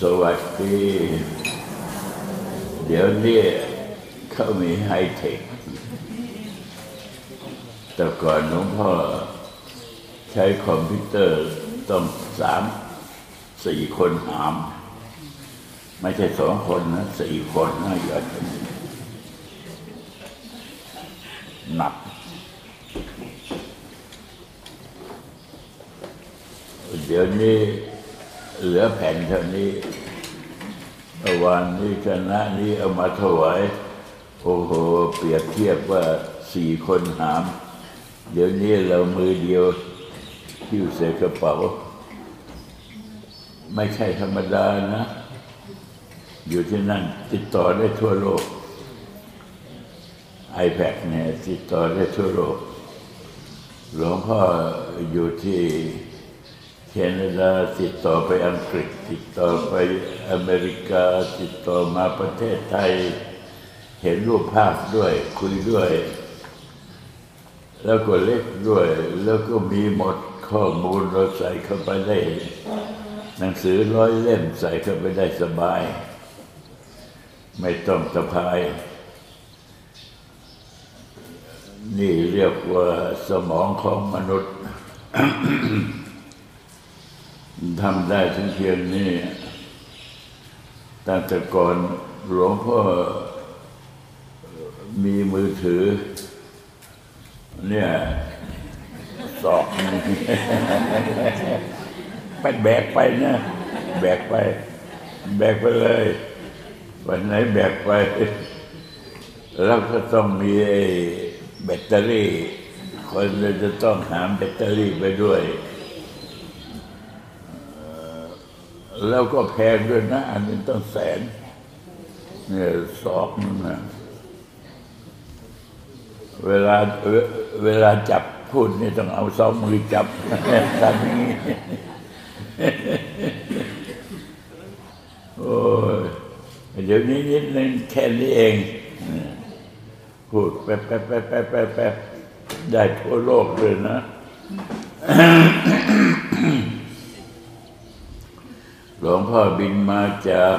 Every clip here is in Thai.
สวัสดี เดี๋ยวนี้เขามีไฮเทค แต่ก่อนหลวงพ่อใช้คอมพิวเตอร์ต้องสามสี่คนหาม ไม่ใช่สองคนนะสี่คนนะอย่าหนักเดี๋ยวนี้ เหลือแผ่นเท่านี้วานนี้คณะนี้เอามาถวายโอ้โห เปรียบเทียบว่าสี่คนหาม เดี๋ยวนี้เรามือเดียวหิ้วใส่กระเป๋า ไม่ใช่ธรรมดานะ อยู่ที่นั่นติดต่อได้ทั่วโลก iPad เนี่ยติดต่อได้ทั่วโลก หลวงพ่ออยู่ที่ แคนาดาติดต่อไปอังกฤษ ติดต่อไปอเมริกา ติดต่อมาประเทศไทย เห็นรูปภาพด้วย คุยด้วย แล้วก็เล็กด้วย แล้วก็มีหมดข้อมูลเราใส่เข้าไปได้ หนังสือร้อยเล่มใส่เข้าไปได้สบาย ไม่ต้องสะพาย นี่เรียกว่าสมองของมนุษย์ ทำได้ถึงเพียงนี้ตั้งแต่ก่อนหลวงพ่อมีมือถือ เนี่ยสอกไปแบกไปนะ แบกไป แบกไปเลย วันไหนแบกไป แล้วก็ต้องมีไอ้แบตเตอรี่ คนเราจะต้องหาแบตเตอรี่ไปด้วยเอ่อ แล้วก็แพงด้วยนะ อันนี้ต้องแสน เนี่ยสอบนึงนะเวลาเวเวลาจับพูดนี่ต้องเอาสองมือจับทำอย่างนี้โอ้ยเดี๋ยวนี้นิดนึงแค่นี้เอง พูดแป๊บแป๊บแป๊บแป๊บแป๊บแป๊บได้ทั่วโลกเลยนะ หลวงพ่อบินมาจาก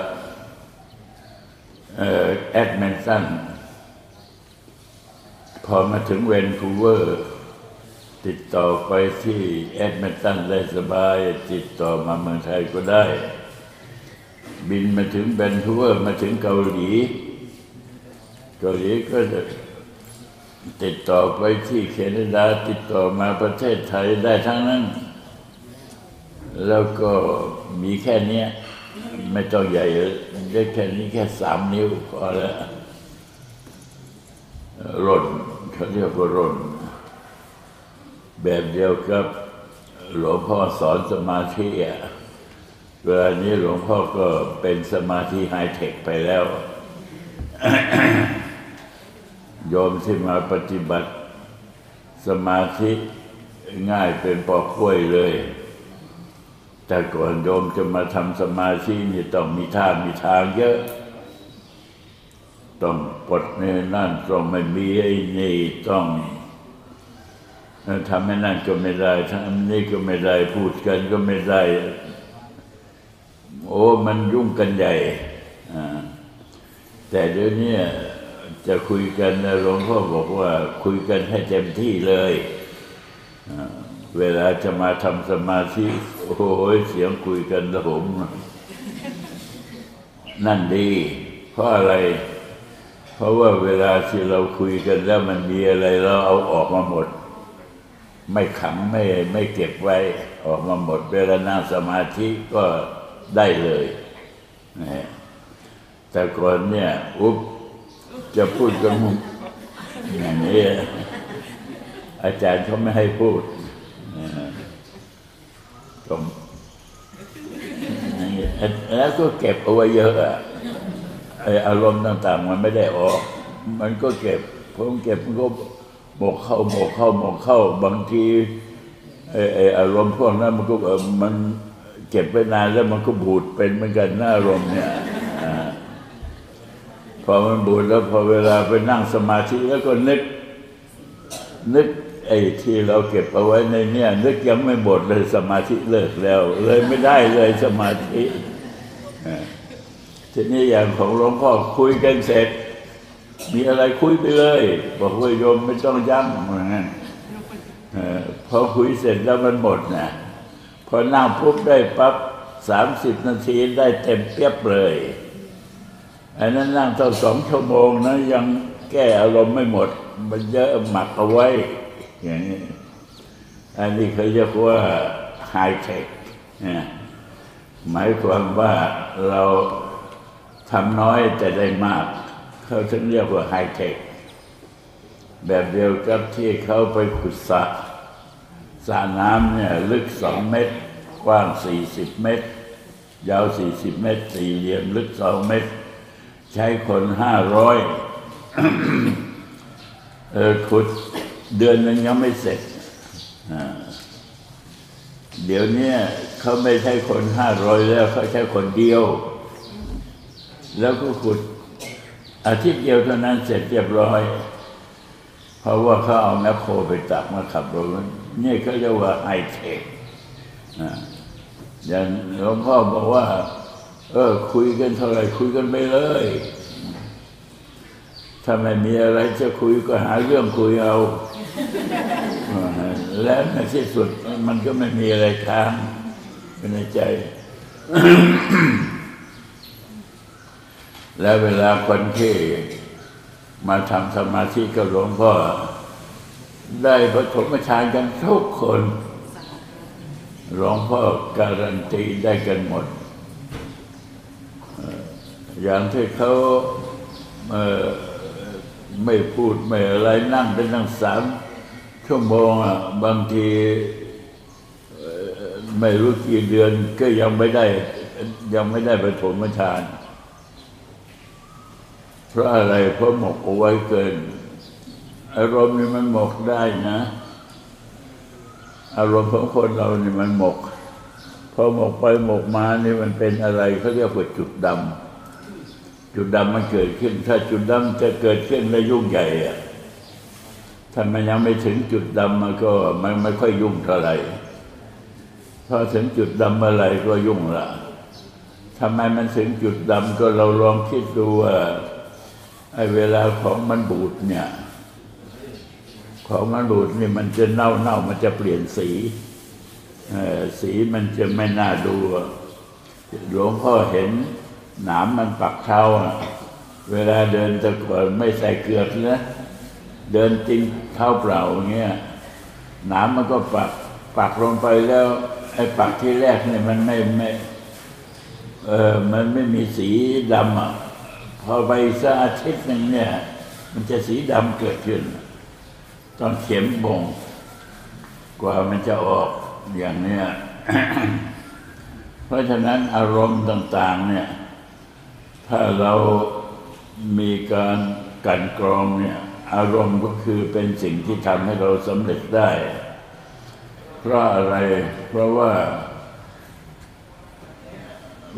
เอดมันตันพอมาถึงแวนคูเวอร์ ติดต่อไปที่เอดมันตันได้สบาย ติดต่อมาเมืองไทยก็ได้ บินมาถึงแวนคูเวอร์มาถึงเกาหลี เกาหลีก็ติดต่อไปที่แคนาดาติดต่อมาประเทศไทยได้ทั้งนั้น แล้วก็มีแค่นี้ไม่ต้องใหญ่ได้แค่นี้แค่สามนิ้วพอแล้วร่นเขาเรียกว่าร่น แบบเดียวกับหลวงพ่อสอนสมาธิอะเวลานี้หลวงพ่อก็เป็นสมาธิไฮเทคไปแล้ว โยมที่มาปฏิบัติสมาธิง่ายเป็นปอกล้วยเลย แต่ก่อนโยมจะมาทำสมาธินี่ต้องมีท่ามีทางเยอะ ต้องปลดนี่นั่นต้องไม่มีไอ้นี่ต้องทำให้นั่นก็ไม่ได้ทำนนี้ก็ไม่ได้พูดกันก็ไม่ได้ โอ้มันยุ่งกันใหญ่แต่เดี๋ยวนี้จะคุยกันหลวงพ่อบอกว่าคุยกันให้เต็มที่เลยอ่า เวลาจะมาทำสมาธิ โอ้ยเสียงคุยกันระหมนั่นดี เพราะอะไร เพราะว่าเวลาที่เราคุยกันแล้วมันมีอะไรเราเอาออกมาหมด ไม่ขังไม่ไม่เก็บไว้ออกมาหมด เวลานั่งสมาธิก็ได้เลยนะแต่ก่อนเนี่ย อุ๊บจะพูดกันอย่างนี้อาจารย์เขาไม่ให้พูด ก็แล้วก็เก็บเอาไว้เยอะอะไออารมณ์ต่างๆ มันไม่ได้ออก มันก็เก็บผมเก็บมันก็หมกเข้าหมกเข้าหมกเข้า บางทีไอไออารมณ์พวกนั้นมันก็เออมันเก็บไปนานแล้วมันก็บูดเป็นเหมือนกันหน้าอารมณ์เนี่ยพอมันบูดแล้วพอเวลาไปนั่งสมาธิแล้วก็นึก นึก ไอ้ที่เราเก็บเอาไว้ในเนี่ยนึกยังไม่หมดเลยสมาธิเลิกแล้ว เลยไม่ได้เลยสมาธิทีนี้อย่างของหลวงพ่อคุยกันเสร็จ มีอะไรคุยไปเลย บอกว่าโยมไม่ต้องย้ำเหมือนนั้นเออพอคุยเสร็จแล้วมันหมดนะพอนั่งปุ๊บได้ปั๊บสามสิบนาทีได้เต็มเปียบเลยอันนั้นนั่งตั้งสองชั่วโมงนะยังแก้อารมณ์ไม่หมด มันเยอะหมักเอาไว้ อย่างนี้ อันนี้เขาเรียกว่าไฮเทคหมายความว่าเราทำน้อยแต่ได้มาก เขาถึงเรียกว่าไฮเทค แบบเดียวกับที่เขาไปขุดสระสระน้ำเนี่ยลึกสองเมตร กว้างสี่สิบเมตร ยาวสี่สิบเมตร สี่เหลี่ยมลึกสองเมตร ใช้คนห้าร้อยขุด เดือนหนึงยังไม่เสร็จ เดี๋ยวนี้เขาไม่ใช่คนห้าร้อยแล้วเขาใช้คนเดียว แล้วก็ขุดอาทิตย์เดียวเท่านั้นเสร็จเรียบร้อย เพราะว่าเขาเอาแมคโครไปตักมาขับรถนี่เขาเรียกว่าไฮเทคอย่างหลวงพ่อบอกว่า เออ คุยกันเท่าไรคุยกันไปเลยถ้าไม่มีอะไรจะคุยก็หาเรื่องคุยเอา แล้วในที่สุดมันก็ไม่มีอะไรค้างอยู่ในใจ แล้วเวลาคนที่มาทำสมาธิกับหลวงพ่อได้ปฐมฌานกันทุกคน หลวงพ่อการันตีได้กันหมด อย่างที่เขาไม่พูดไม่อะไรนั่งเป็นตั้งสาม ชั่วโมงอะบางทีไม่รู้กี่เดือนก็ยังไม่ได้ ยังไม่ได้ปฐมฌานเพราะอะไรเพราะหมกเอาไว้เกิน อารมณ์นี่มันหมกได้นะ อารมณ์ของคนเรานี่มันหมกพอหมกไปหมกมานี่มันเป็นอะไรเขาเรียกว่าจุดดำจุดดำมันเกิดขึ้น ถ้าจุดดำจะเกิดขึ้นแล้วยุ่งใหญ่อะ ถ้ามันยังไม่ถึงจุดดำมันก็มันไม่ค่อยยุ่งเท่าไหร่พอถึงจุดดำเมื่อไรก็ยุ่งละทำไมมันถึงจุดดำก็เราลองคิดดูว่าไอ้เวลาของมันบูดเนี่ย ของมันบูดนี่มันจะเน่าเน่ามันจะเปลี่ยนสีสีมันจะไม่น่าดูหลวงพ่อเห็นหนามมันปักเท้า เวลาเดินตะกอนไม่ใส่เกลือกนะ เดินจริงเท้าเปล่าอย่างเงี้ยหนามมันก็ปักปักลงไปแล้วไอ้ปักที่แรกเนี่ยมันไม่ไม่เออมันไม่มีสีดำอะพอไปสักอาทิตย์หนึ่งเนี่ย มันจะสีดำเกิดขึ้น ต้องเข็มบ่ง กว่ามันจะออกอย่างเนี้ยเพราะฉะนั้นอารมณ์ต่าง ๆ เนี่ย ถ้าเรามีการกันกรองเนี่ย อารมณ์ก็คือเป็นสิ่งที่ทำให้เราสำเร็จได้ เพราะอะไร เพราะว่า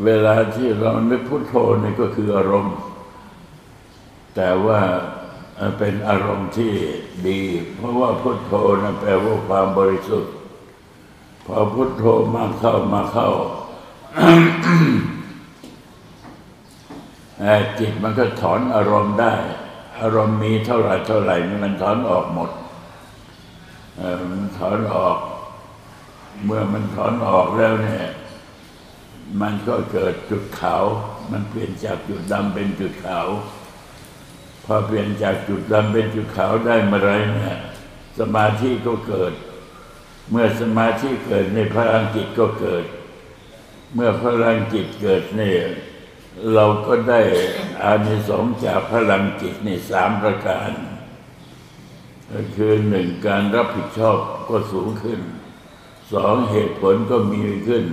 เวลาที่เรานึกพุทโธนี่ก็คืออารมณ์ แต่ว่าเป็นอารมณ์ที่ดี เพราะว่าพุทโธนะแปลว่าความบริสุทธิ์ พอพุทโธมาเข้ามาเข้าจิตมันก็ถอนอารมณ์ได้ อารมณ์มีเท่าไหร่เท่าไหร่นี่มันถอนออกหมดมันถอนออก เมื่อมันถอนออกแล้วเนี่ยมันก็เกิดจุดขาว มันเปลี่ยนจากจุดดำเป็นจุดขาว พอเปลี่ยนจากจุดดำเป็นจุดขาวได้เมื่อไรเนี่ยสมาธิก็เกิด เมื่อสมาธิเกิดในพลังจิตก็เกิด เมื่อพลังจิตเกิดเนี่ยเราก็ได้ อานิสงส์จากพลังจิตในสามประการก็คือหนึ่งการรับผิดชอบก็สูงขึ้นสองเหตุผลก็มีขึ้น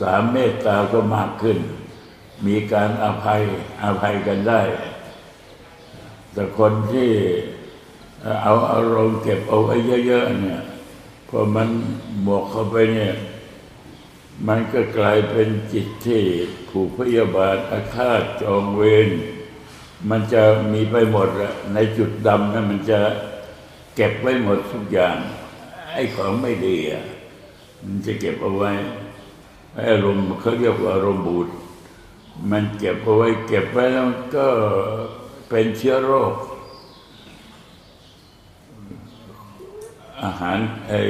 สามเมตตาก็มากขึ้น มีการอภัยอภัยกันได้ แต่คนที่เอาอารมณ์เก็บเอาไว้เยอะๆเนี่ยพอมันหมกเข้าไปเนี่ย มันก็กลายเป็นจิตที่ผูกพยาบาทอาฆาตจองเวรมันจะมีไปหมดอะในจุดดำนะมันจะเก็บไว้หมดทุกอย่าง ไอ้ของไม่ดีอะมันจะเก็บเอาไว้ไอ้อารมณ์เขาเรียกว่าอารมณ์บูดมันเก็บเอาไว้เก็บไว้แล้วก็เป็นเชื้อโรค อาหารไอ้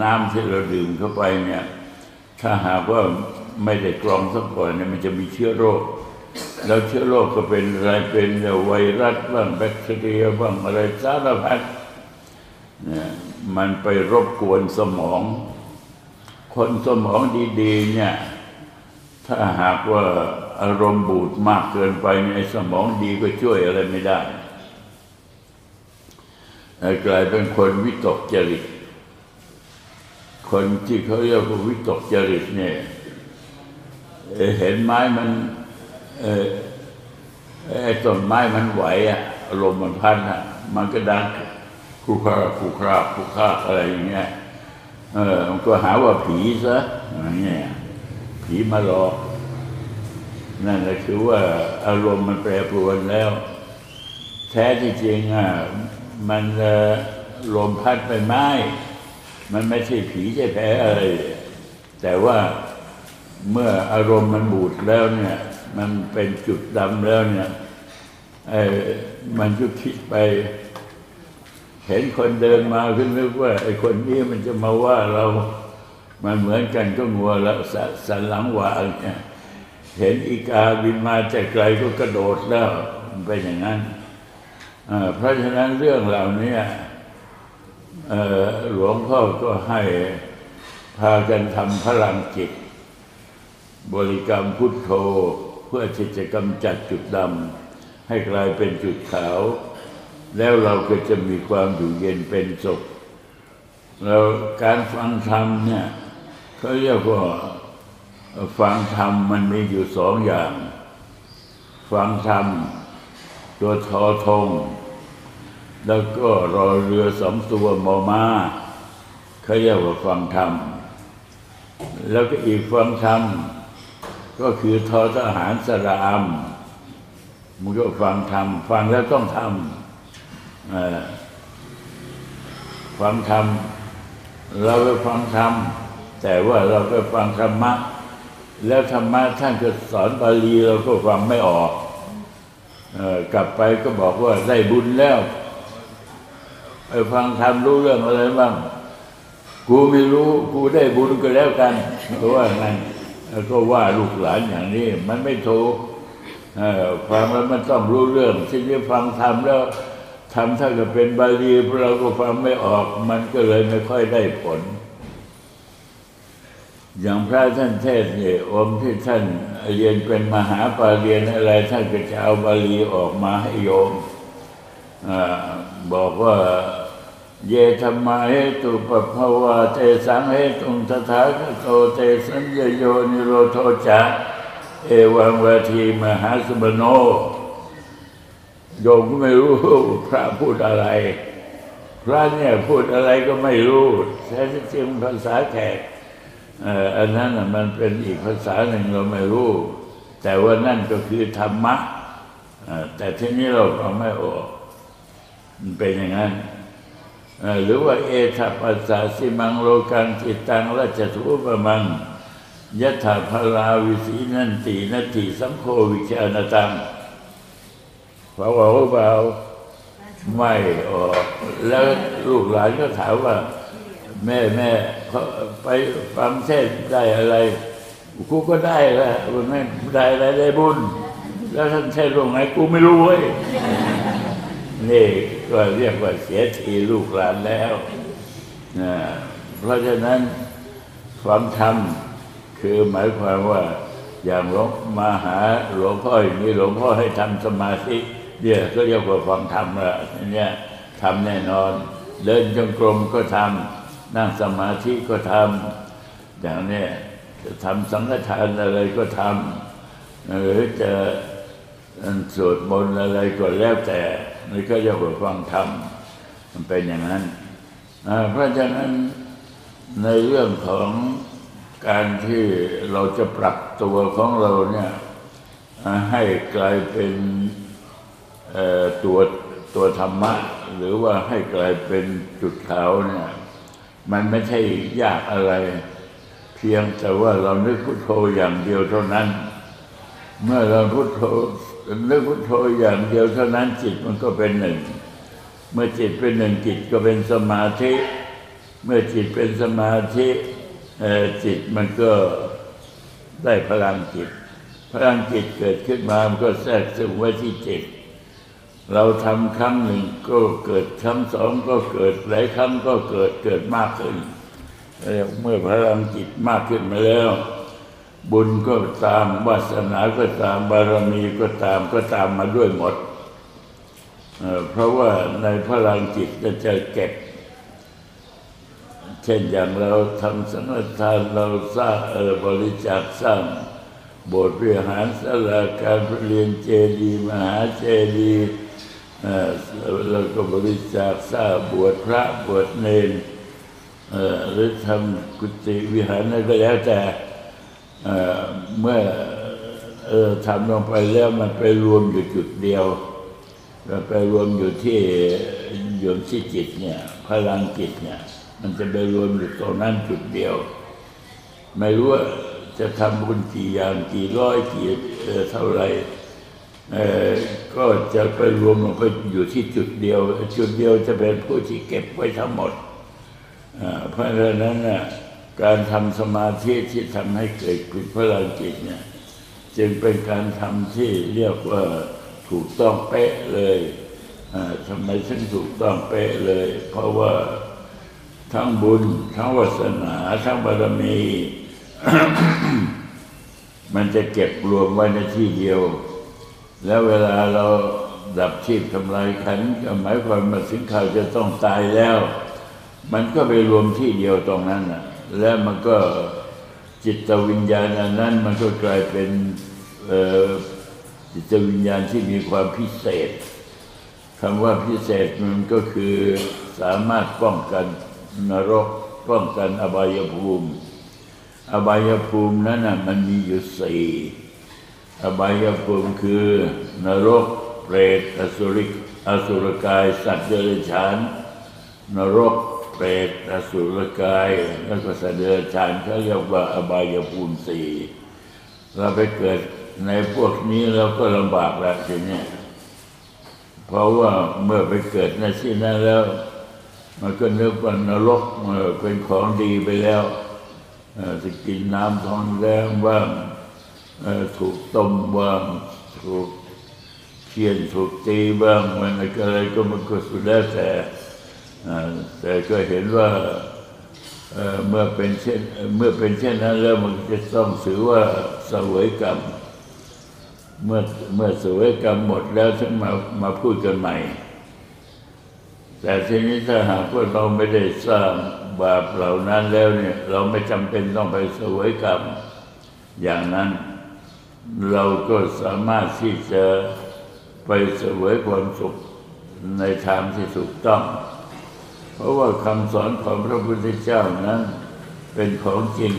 น้ำที่เราดื่มเข้าไปเนี่ย ถ้าหากว่าไม่ได้กรองสักก่อนเนี่ยมันจะมีเชื้อโรค แล้วเชื้อโรคก็เป็นอะไรเป็นไวรัสบ้างแบคทีเรียบ้างอะไรสารพัดเนี่ยมันไปรบกวนสมอง คนสมองดีๆเนี่ยถ้าหากว่าอารมณ์บูดมากเกินไปในสมองดีก็ช่วยอะไรไม่ได้กลายเป็นคนวิตกจริต คนที่เขาเรียกว่าวิตกจริตเนี่ยเห็นไม้มันไอ้ต้นไม้มันไหวอะอารมณ์มันพันอะมันก็ดังคูคราคูคราคูคราอะไรอย่างเงี้ยเออมันก็หาว่าผีซะอย่างเงี้ยผีมาหลอก นั่นแหละคือว่าอารมณ์มันแปรปรวนแล้ว แท้ที่จริงอะมันลมพัดไปไม้ มันไม่ใช่ผีใช่แพ้อะไร แต่ว่าเมื่ออารมณ์มันบูดแล้วเนี่ย มันเป็นจุดดำแล้วเนี่ยเออมันก็คิดไป เห็นคนเดินมาขึ้นนึกว่าไอ้คนนี้มันจะมาว่าเรา มันเหมือนกันก็งัวแล้วสสันหลังหวานเนี่ยเห็นอีกาบินมาแต่ไกลก็กระโดดแล้วเป็นอย่างนั้นเอ่อเพราะฉะนั้นเรื่องเหล่านี้ หลวงพ่อก็ให้พากันทำพลังจิต บริกรรมพุทโธเพื่อที่จะกำจัดจุดดำให้กลายเป็นจุดขาว แล้วเราก็จะมีความอยู่เย็นเป็นสุขแล้วการฟังธรรมเนี่ยเขาเรียกว่าฟังธรรมมันมีอยู่สองอย่าง ฟังธรรมตัวทอทง แล้วก็รอเรือสองตัวมอมาเขาเรียกว่าฟังธรรม แล้วก็อีกฟังธรรม ก็คือทอทหารสระอามมันก็ฟังธรรม ฟังแล้วต้องทำฟังธรรม เราไปฟังธรรม แต่ว่าเราไปฟังธรรมะ แล้วธรรมะท่านก็สอนบาลีเราก็ฟังไม่ออกอกลับไปก็บอกว่าได้บุญแล้ว ไปฟังธรรมรู้เรื่องอะไรบ้างกูไม่รู้กูได้บุญก็แล้วกันเพราะว่างั้นแล้วก็ว่าลูกหลานอย่างนี้ มันไม่ถูกฟังแล้วมันต้องรู้เรื่องที่จะฟังธรรมแล้วทำถ้าก็เป็นบาลีเราก็ฟังไม่ออก มันก็เลยไม่ค่อยได้ผล อย่างพระท่านเทศน์เนี่ยองค์ที่ท่านเรียนเป็นมหาปาเรียนอะไรท่านก็จะเอาบาลีออกมาให้โยมอบอกว่า เยธรรมาเหตุปภาวะเตสังเหตุงตถาคโตเตสัญญโยนิโรโทจะเอวังวาทีมหาสมโน โยมก็ไม่รู้พระพูดอะไร พระเนี่ยพูดอะไรก็ไม่รู้แท้จริงภาษาแขกอ่ออันนั้นมันเป็นอีกภาษาหนึ่งเราไม่รู้ แต่ว่านั่นก็คือธรรมะอ่อแต่ที่นี้เราฟังไม่ออก มันเป็นอย่างนั้น หรือว่าเอทปัสสาสิมังโลกันจิตตังราชทุปมังยะถาพลาวิสีนันตินัตติสังโฆวิชานตังพอบอกว่าเปล่าไม่ออกแล้วลูกหลานก็ถามว่า แม่แม่เขาไปฟังเทศน์ได้อะไรกูก็ได้ล้วมันไม่ได้อะไรได้บุญ แล้วท่านเทศน์ตรงไหนกูไม่รู้เว้ย นี่ก็เรียกว่าเสียทีลูกหลานแล้วนะเพราะฉะนั้นฟังธรรมคือหมายความว่าอย่างหลวงมาหาหลวงพ่ออย่างนี้หลวงพ่อให้ทำสมาธิเนี่ยก็เรียกว่าฟังธรรมละเนี่ยทำแน่นอน เดินจงกรมก็ทำนั่งสมาธิก็ทำอย่างเนี้ยจะทำสังฆทานอะไรก็ทำหรือจะสวดมนต์อะไรก็แล้วแต่ นี่ก็เรียกว่าฟังธรรมมันเป็นอย่างนั้นเพราะฉะนั้นในเรื่องของการที่เราจะปรับตัวของเราเนี่ยให้กลายเป็นตัวตัวธรรมะ หรือว่าให้กลายเป็นจุดขาวเนี่ยมันไม่ใช่ยากอะไร เพียงแต่ว่าเรานึกพุทโธอย่างเดียวเท่านั้น เมื่อเราพุทโธ นึกพุทโธอย่างเดียวเท่านั้นจิตมันก็เป็นหนึ่ง เมื่อจิตเป็นหนึ่งจิตก็เป็นสมาธิ เมื่อจิตเป็นสมาธิจิตมันก็ได้พลังจิต พลังจิตเกิดขึ้นมามันก็แทรกซึมไว้ที่จิต เราทำครั้งหนึ่งก็เกิดครั้งสองก็เกิดหลายครั้งก็เกิดเกิดมากขึ้นเมื่อพลังจิตมากขึ้นมาแล้ว บุญก็ตามวาสนาก็ตามบารมีก็ตามก็ตามมาด้วยหมด เพราะว่าในพลังจิตก็จะเก็บ เช่นอย่างเราทำสังฆทานเราสร้างเออบริจาคสร้างโบสถ์วิหารศาลาการเรียนเจดีมหาเจดีเอ่อแล้วก็บริจาคสร้างบวชพระบวชเนรหรือทำกุฏิวิหารอะไรก็แล้วแต่ เมื่อเออทำลงไปแล้วมันไปรวมอยู่จุดเดียวมันไปรวมอยู่ที่อยู่ที่จิตเนี่ยพลังจิตเนี่ยมันจะไปรวมอยู่ตรงนั้นจุดเดียว ไม่รู้ว่าจะทำบุญกี่อย่างกี่ร้อยกี่เท่าไหร่ก็จะไปรวมลงไปอยู่ที่จุดเดียว จุดเดียวจะเป็นผู้ที่เก็บไว้ทั้งหมดเพราะฉะนั้นน่ะ การทำสมาธิที่ทำให้เกิดกุพลังจิตเนี่ยจึงเป็นการทำที่เรียกว่าถูกต้องเป๊ะเลยทำไมถึงถูกต้องเป๊ะเลย เพราะว่าทั้งบุญ ทั้งวาสนา ทั้งบารมี มันจะเก็บรวมไว้ในที่เดียว แล้วเวลาเราดับชีพทำลายขันก็หมายความมาถึงข่าวจะต้องตายแล้ว มันก็ไปรวมที่เดียวตรงนั้นน่ะ แล้วมันก็จิตวิญญาณอันนั้นมันก็กลายเป็นจิตวิญญาณที่มีความพิเศษคำว่าพิเศษมันก็คือสามารถป้องกันนรกป้องกันอบายภูมิ อบายภูมินั้นนะมันมีอยู่สี่อบายภูมิคือนรกเปรตอสุริกอสุรกาย สัตว์เดรัจฉาน นรก เปรตอสุรกาย แล้วก็เสดรัจฉานเขาเรียกว่าอบายภูมิสี่เราไปเกิดในพวกนี้เราก็ลำบากแล้วทีเนี้ยเพราะว่าเมื่อไปเกิดในที่นั้นแล้ว มันก็นึกว่านรกเป็นของดีไปแล้วเอ่อจะกินน้ำทองแดงบ้างเอ่อถูกต้มบ้างถูกเคี่ยนถูกตีบ้างมันอะไรก็มันก็สุดแล้วแต่ แต่ก็เห็นว่าเมื่อเป็นเช่นเมื่อเป็นเช่นนั้นแล้วมันจะต้องถือว่าเสวยกรรม เมื่อเมื่อสวยกรรมหมดแล้วถึงมามาพูดกันใหม่ แต่ทีนี้ถ้าหากว่าเราไม่ได้สร้างบาปเหล่านั้นแล้วเนี่ย เราไม่จำเป็นต้องไปสวยกรรม อย่างนั้น เราก็สามารถที่จะไปเสวยความสุขในทางที่ถูกต้อง ราะว่าคำสอนของพระพุทธเจ้านั้น เป็นของจริง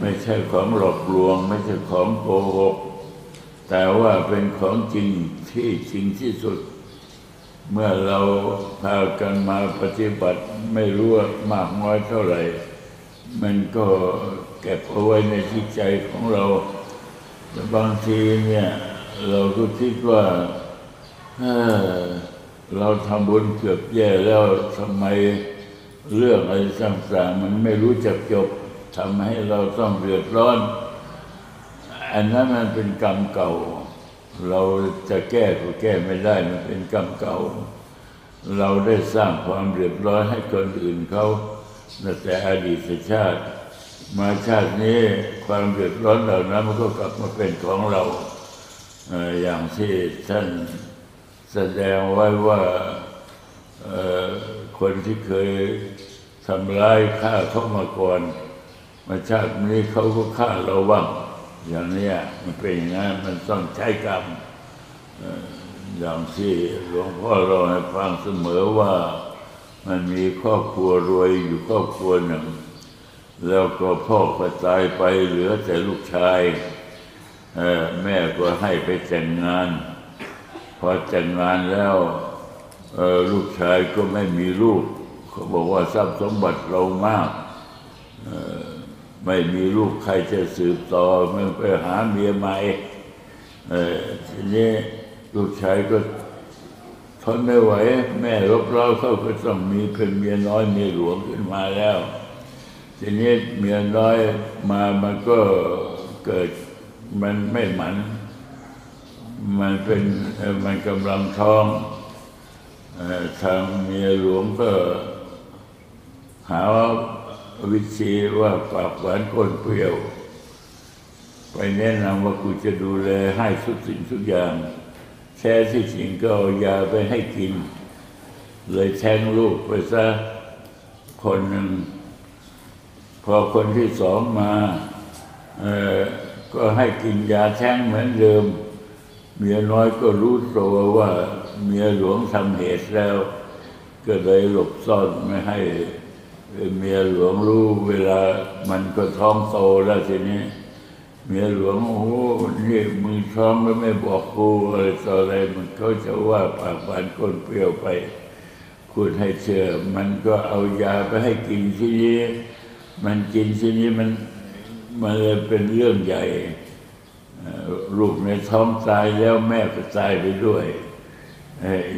ไม่ใช่ของหลอกลวง ไม่ใช่ของโกหก แต่ว่าเป็นของจริงที่จริงที่สุด เมื่อเราพากันมาปฏิบัติไม่รู้ว่ามากน้อยเท่าไหร่ มันก็เก็บเอาไว้ในที่ใจของเราแต่บางทีเนี่ย เราก็คิดว่าเอ้อ เราทำบุญเกือบแย่แล้วทำไมเรื่องอะไรต่างๆมันไม่รู้จักจบทำให้เราต้องเดือดร้อน อันนั้นมันเป็นกรรมเก่า เราจะแก้ก็แก้ไม่ได้มันเป็นกรรมเก่า เราได้สร้างความเดือดร้อนให้คนอื่นเขาตั้งแต่อดีตชาติ มาชาตินี้ความเดือดร้อนเหล่านั้นมันก็กลับมาเป็นของเราอย่างที่ท่าน แสดงไว้ว่าคนที่เคยทำร้ายฆ่าเขามาก่อนมาชาตินี้เขาก็ฆ่าเราบ้างอย่างนี้มันเป็นอย่างนั้นมันต้องใช้กรรมอย่างที่หลวงพ่อเราให้ฟังเสมอว่ามันมีครอบครัวรวยอยู่ครอบครัวหนึ่ง แล้วก็พ่อก็ตายไปเหลือแต่ลูกชายแม่ก็ให้ไปแต่งงาน พอแต่งงานแล้วลูกชายก็ไม่มีลูกเขาบอกว่าทรัพย์สมบัติเรามากไม่มีลูกใครจะสืบต่อมันไปหาเมียใหม่ทีนี้ลูกชายก็ทนไม่ไหว แม่รบเร้าเขาก็ต้องมีเป็นเมียน้อยเมียหลวงขึ้นมาแล้ว ทีนี้เมียน้อยมามันก็เกิดมันไม่หมัน มันเป็นมันกำลังท้องทางเมียหลวงก็หาวิธีว่าปากหวานก้นเปรี้ยว ไปแนะนำว่ากูจะดูแลให้ทุกสิ่งทุกอย่าง แท้ที่จริงก็เอายาไปให้กิน เลยแทงลูกไปซะคนหนึ่ง พอคนที่สองมา ก็ให้กินยาแท้งเหมือนเดิม เมียน้อยก็รู้ตัวว่าเมียหลวงทำเหตุแล้ว ก็เลยหลบซ่อนไม่ให้เมียหลวงรู้เวลามันก็ท้องโตแล้วทีนี้ เมียหลวงโอ้โหนี่มึงท้องแล้วไม่บอกกูอะไรต่ออะไรมันเขาจะว่าปากหวานก้นเปรี้ยวไป คุณให้เชื่อมันก็เอายาไปให้กินทีนี้ มันกินทีนี้มันมันเลยเป็นเรื่องใหญ่ ลูกในท้องตายแล้วแม่ก็ตายไปด้วย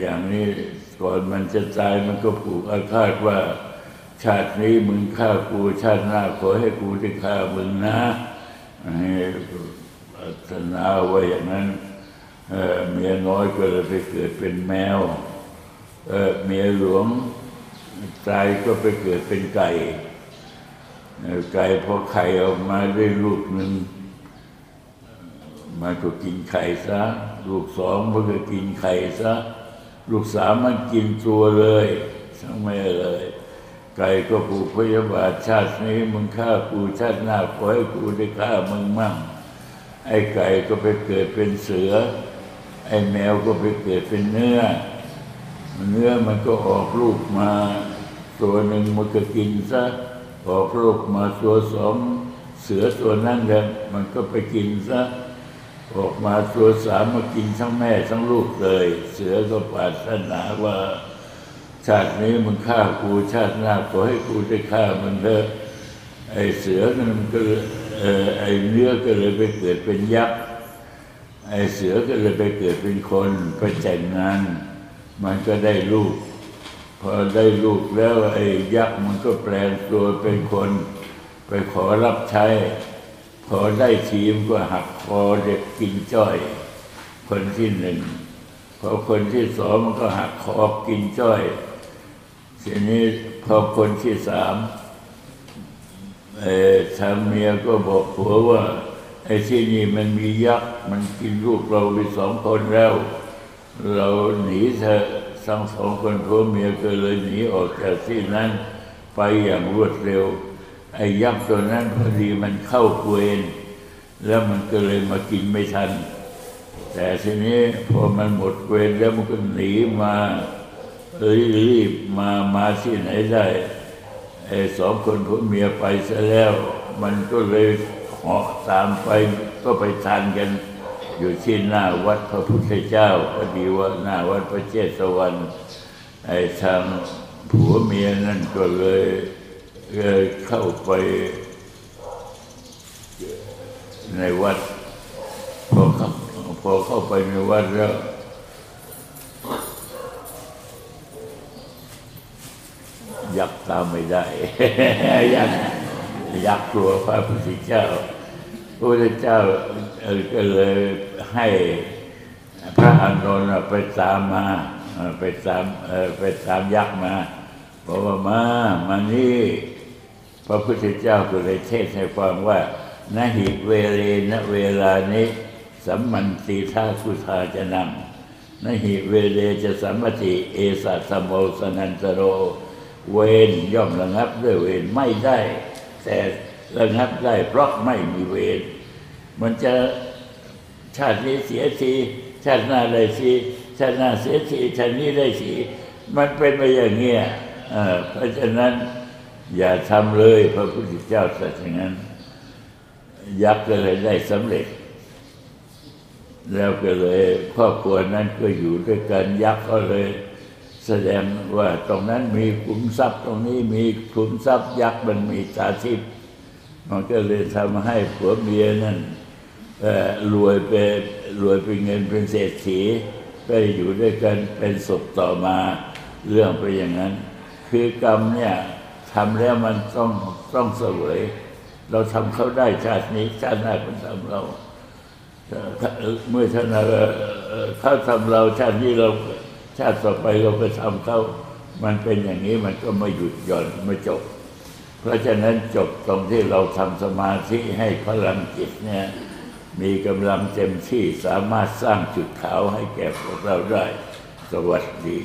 อย่างนี้ก่อนมันจะตายมันก็ผูกอาฆาตว่า ชาตินี้มึงฆ่ากูชาติหน้าขอให้กูได้ฆ่ามึงนะให้ปรารถนาไว้อย่างนั้นเมียน้อยก็เลยไปเกิดเป็นแมวเมียหลวงตายก็ไปเกิดเป็นไก่ไก่พอไข่ออกมาได้ลูกหนึ่ง มันก็กินไข่ซะ ลูกสองมันก็กินไข่ซะ ลูกสามมันกินตัวเลยทั้งไม่เลย ไก่ก็ผูกพยาบาทชาตินี้มึงฆ่ากูชาติหน้าขอให้กูได้ฆ่ามึงมั่ง ไอ้ไก่ก็ไปเกิดเป็นเสือ ไอ้แมวก็ไปเกิดเป็นเนื้อ เนื้อมันก็ออกลูกมา ตัวหนึ่งมันก็กินซะ ออกลูกมาตัวสองเสือตัวนั้นแหละมันก็ไปกินซะ ออกมาตัวสามมากินทั้งแม่ทั้งลูกเลย เสือก็ปารถนาว่า ชาตินี้มึงฆ่ากูชาติหน้าขอให้กูได้ฆ่ามึงเถอะไอ้เสือนั่นมันก็ไอ้เนื้อก็เลยไปเกิดเป็นยักษ์ไอ้เสือก็เลยไปเกิดเป็นคนไปแต่งงาน มันก็ได้ลูก พอได้ลูกแล้วไอ้ยักษ์มันก็แปลงตัวเป็นคน ไปขอรับใช้ พอได้ทีมก็หักคอเด็ก กินจ้อย คนที่หนึ่งพอคนที่สองมันก็หักคอกินจ้อยทีนี้พอคนที่สามเอ่อทางเมียก็บอกผัวว่าไอ้ที่นี่มันมียักษ์มันกินลูกเราไปสองคนแล้ว เราหนีเถอะทั้งสองคนผัวเมียก็เลยหนีออกจากที่นั้นไปอย่างรวดเร็ว ไอ้ยักษ์ตัวนั้นพอดีมันเข้าเวร แล้วมันก็เลยมากินไม่ทัน แต่ทีนี้พอมันหมดเวรแล้วมันก็หนีมาเลยรีบมามาที่ไหนได้ไอ้สองคนผัวเมียไปซะแล้ว มันก็เลยเหาะตามไปก็ไปทานกัน อยู่ที่หน้าวัดพระพุทธเจ้าพอดีว่าหน้าวัดพระเจตวันไอ้ทางผัวเมียนั่นก็เลยเลยเข้าไป ในวัด พอเข้าพอเข้าไปในวัดแล้ว ยักตามไม่ได้ ยักยักกลัวพระพุทธเจ้าพระพุทธเจ้าก็เลยให้พระอานนท์ไปตามมาไปตามไปตามยักษ์มาบอกว่ามามานี่พระพุทธเจ้าก็เลยเทศให้ฟังว่า นหิเวเรนะเวลานี้สัมมันติท่าคุธาจะนำนหิเวเรจะสัมมติเอสัสโมสนันตโร เวรย่อมระงับด้วยเวรไม่ได้ แต่ระงับได้เพราะไม่มีเวรมันจะชาตินี้เสียทีชาติหน้าได้ทีชาติหน้าเสียทีชาตินี้ได้ทีมันเป็นไปอย่างเงี้ยเพราะฉะนั้นอย่าทำเลยพระพุทธเจ้าตรัสอย่างนั้น ยักษ์ก็เลยได้สำเร็จ แล้วก็เลยครอบครัวนั้นก็อยู่ด้วยกันยักษ์ก็เลย แสดงว่าตรงนั้นมีขุมทรัพย์ตรงนี้มีขุมทรัพย์ยักษ์มันมีตาทิพย์มันก็เลยทำให้ผัวเมียนั่นรวยไปรวยเป็นเงินเป็นเศรษฐีไปอยู่ด้วยกันเป็นศพต่อมาเรื่องไปอย่างนั้น คือกรรมเนี่ยทำแล้วมันต้องต้องเสวย เราทำเขาได้ชาตินี้ชาติหน้าเป็นทำเราเมื่อชาติหน้าเขาทำเราชาตินี้เราชาติต่อไปเราไปทำเขามันเป็นอย่างนี้มันก็ไม่หยุดหย่อนไม่จบ เพราะฉะนั้นจบตรงที่เราทำสมาธิให้พลังจิตเนี่ยมีกำลังเต็มที่สามารถสร้างจุดขาวให้แก่พวกเราได้ สวัสดี